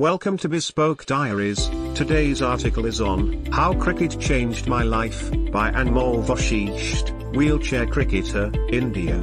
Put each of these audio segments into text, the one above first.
Welcome to Bespoke Diaries. Today's article is on How Cricket Changed My Life by Anmol Vashisht, wheelchair cricketer, India.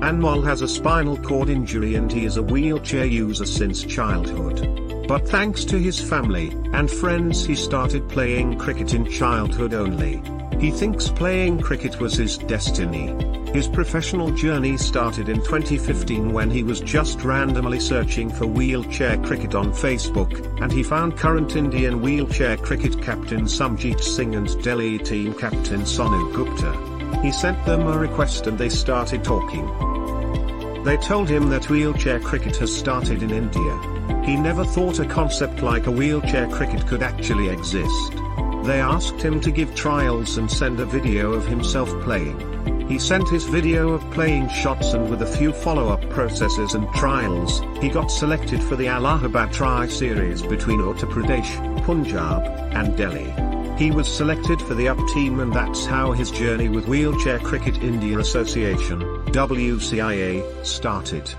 Anmol has a spinal cord injury and he is a wheelchair user since childhood. But thanks to his family and friends, he started playing cricket in childhood only. He thinks playing cricket was his destiny. His professional journey started in 2015 when he was just randomly searching for wheelchair cricket on Facebook, and he found current Indian wheelchair cricket captain Samjeet Singh and Delhi team captain Sonu Gupta. He sent them a request and they started talking. They told him that wheelchair cricket has started in India. He never thought a concept like a wheelchair cricket could actually exist. They asked him to give trials and send a video of himself playing. He sent his video of playing shots and with a few follow-up processes and trials, he got selected for the Allahabad Tri-Series between Uttar Pradesh, Punjab, and Delhi. He was selected for the UP team and that's how his journey with Wheelchair Cricket India Association, WCIA, started.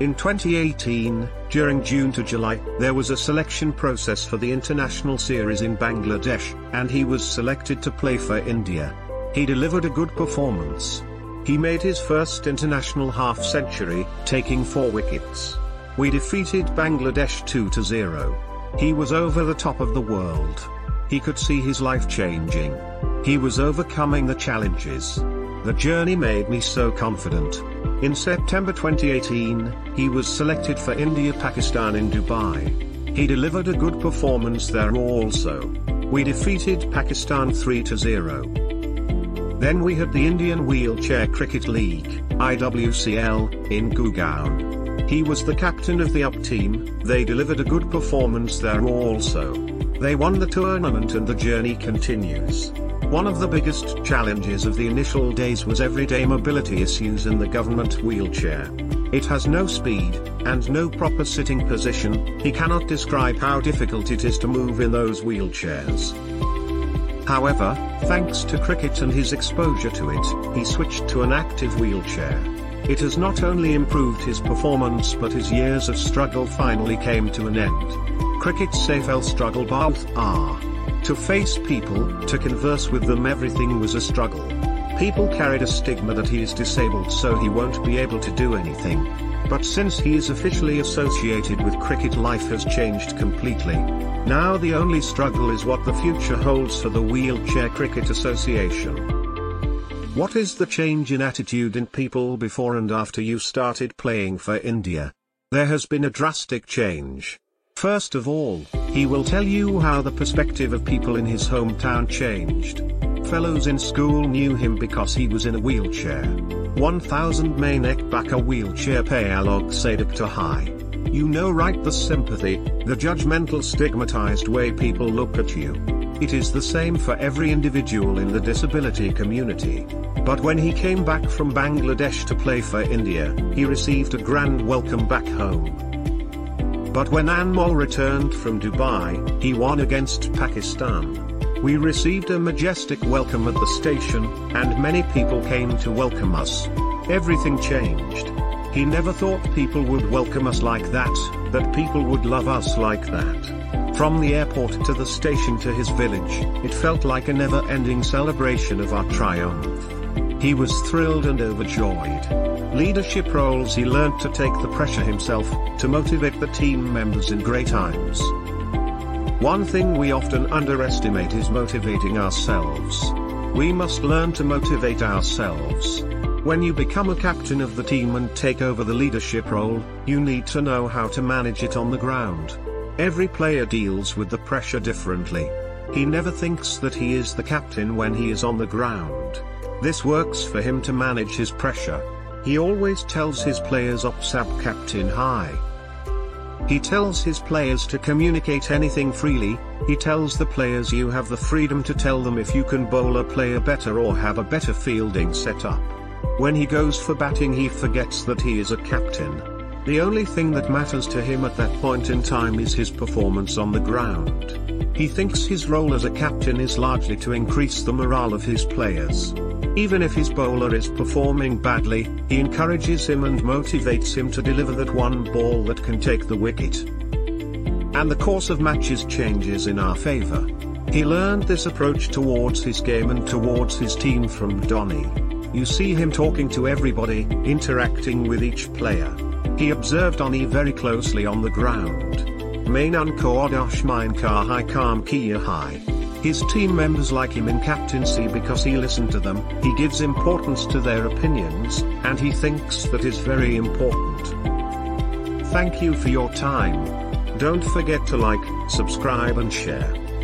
In 2018, during June to July, there was a selection process for the international series in Bangladesh, and he was selected to play for India. He delivered a good performance. He made his first international half century, taking four wickets. We defeated Bangladesh 2-0. He was over the top of the world. He could see his life changing. He was overcoming the challenges. The journey made me so confident. In September 2018, he was selected for India-Pakistan in Dubai. He delivered a good performance there also. We defeated Pakistan 3-0. Then we had the Indian Wheelchair Cricket League, IWCL, in Gurgaon. He was the captain of the UP team, they delivered a good performance there also. They won the tournament and the journey continues. One of the biggest challenges of the initial days was everyday mobility issues in the government wheelchair. It has no speed, and no proper sitting position, he cannot describe how difficult it is to move in those wheelchairs. However, thanks to cricket and his exposure to it, he switched to an active wheelchair. It has not only improved his performance but his years of struggle finally came to an end. Cricket Cricket's SAFL struggle both are. To face people, to converse with them everything was a struggle. People carried a stigma that he is disabled so he won't be able to do anything. But since he is officially associated with cricket life has changed completely. Now the only struggle is what the future holds for the Wheelchair Cricket Association. What is the change in attitude in people before and after you started playing for India? There has been a drastic change. First of all, he will tell you how the perspective of people in his hometown changed. Fellows in school knew him because he was in a wheelchair. 1000 Mainek Baka wheelchair payalog sadak to high. You know right the sympathy, the judgmental stigmatized way people look at you. It is the same for every individual in the disability community. But when he came back from Bangladesh to play for India, he received a grand welcome back home. But when Anmol returned from Dubai, he won against Pakistan. We received a majestic welcome at the station, and many people came to welcome us. Everything changed. He never thought people would welcome us like that, that people would love us like that. From the airport to the station to his village, it felt like a never-ending celebration of our triumph. He was thrilled and overjoyed. Leadership roles he learned to take the pressure himself, to motivate the team members in great times. One thing we often underestimate is motivating ourselves. We must learn to motivate ourselves. When you become a captain of the team and take over the leadership role, you need to know how to manage it on the ground. Every player deals with the pressure differently. He never thinks that he is the captain when he is on the ground. This works for him to manage his pressure. He always tells his players up sub captain high. He tells his players to communicate anything freely, he tells the players you have the freedom to tell them if you can bowl a player better or have a better fielding setup. When he goes for batting he forgets that he is a captain. The only thing that matters to him at that point in time is his performance on the ground. He thinks his role as a captain is largely to increase the morale of his players. Even if his bowler is performing badly, he encourages him and motivates him to deliver that one ball that can take the wicket. And the course of matches changes in our favour. He learned this approach towards his game and towards his team from Dhoni. You see him talking to everybody, interacting with each player. He observed Dhoni very closely on the ground. Mainan Kodosh Mein Kahai Kam Kia Hai. His team members like him in captaincy because he listened to them, he gives importance to their opinions, and he thinks that is very important. Thank you for your time. Don't forget to like, subscribe and share.